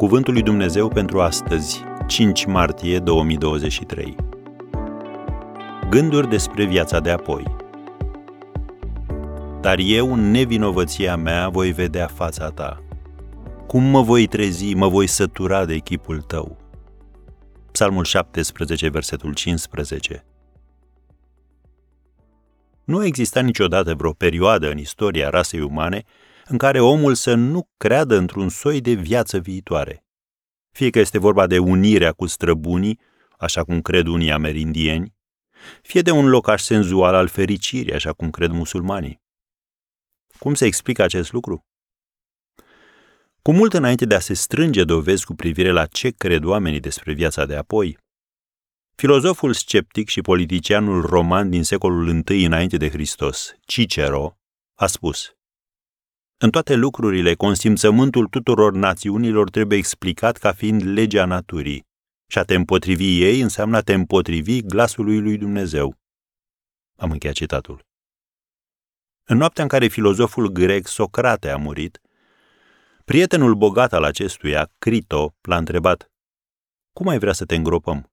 Cuvântul lui Dumnezeu pentru astăzi, 5 martie 2023. Gânduri despre viața de apoi. Dar eu, în nevinovăția mea, voi vedea fața ta. Cum mă voi trezi, mă voi sătura de echipul tău. Psalmul 17, versetul 15. Nu a existat niciodată vreo perioadă în istoria rasei umane în care omul să nu creadă într-un soi de viață viitoare. Fie că este vorba de unirea cu străbunii, așa cum cred unii amerindieni, fie de un locaș senzual al fericirii, așa cum cred musulmanii. Cum se explică acest lucru? Cu mult înainte de a se strânge dovezi cu privire la ce cred oamenii despre viața de apoi, filozoful sceptic și politicianul roman din secolul I înainte de Hristos, Cicero, a spus În toate lucrurile, consimțământul tuturor națiunilor trebuie explicat ca fiind legea naturii și a te împotrivi ei înseamnă a te împotrivi glasului lui Dumnezeu. Am încheiat citatul. În noaptea în care filozoful grec Socrate a murit, prietenul bogat al acestuia, Crito, l-a întrebat Cum ai vrea să te îngropăm?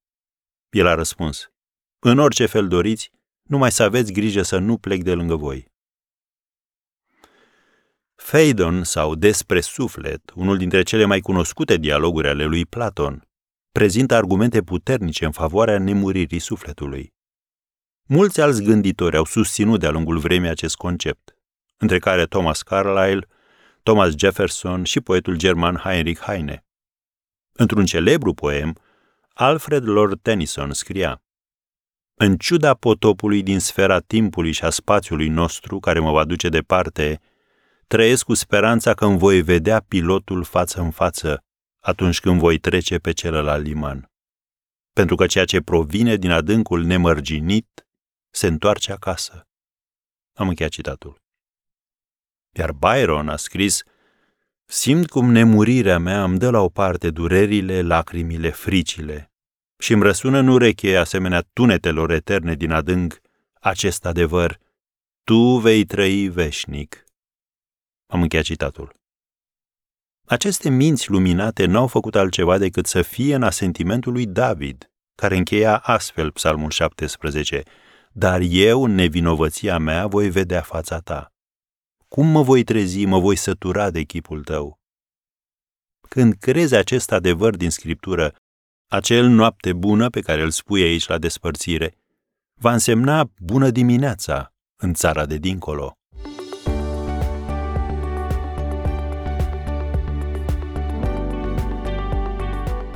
El a răspuns În orice fel doriți, numai să aveți grijă să nu plec de lângă voi. Phaedon sau Despre suflet, unul dintre cele mai cunoscute dialoguri ale lui Platon, prezintă argumente puternice în favoarea nemuririi sufletului. Mulți alți gânditori au susținut de-a lungul vremii acest concept, între care Thomas Carlyle, Thomas Jefferson și poetul german Heinrich Heine. Într-un celebru poem, Alfred Lord Tennyson scria În ciuda potopului din sfera timpului și a spațiului nostru care mă va duce departe, trăiesc cu speranța că îmi voi vedea pilotul față în față atunci când voi trece pe celălalt liman. Pentru că ceea ce provine din adâncul nemărginit se întoarce acasă. Am încheiat citatul. Iar Byron a scris Simt cum nemurirea mea îmi dă la o parte durerile, lacrimile, fricile și îmi răsună în ureche, asemenea tunetelor eterne din adânc, acest adevăr, tu vei trăi veșnic. Am încheiat citatul. Aceste minți luminate n-au făcut altceva decât să fie în asentimentul lui David, care încheia astfel psalmul 17, dar eu, în nevinovăția mea, voi vedea fața ta. Cum mă voi trezi, mă voi sătura de chipul tău? Când crezi acest adevăr din Scriptură, acel noapte bună pe care îl spui aici la despărțire, va însemna bună dimineața în țara de dincolo.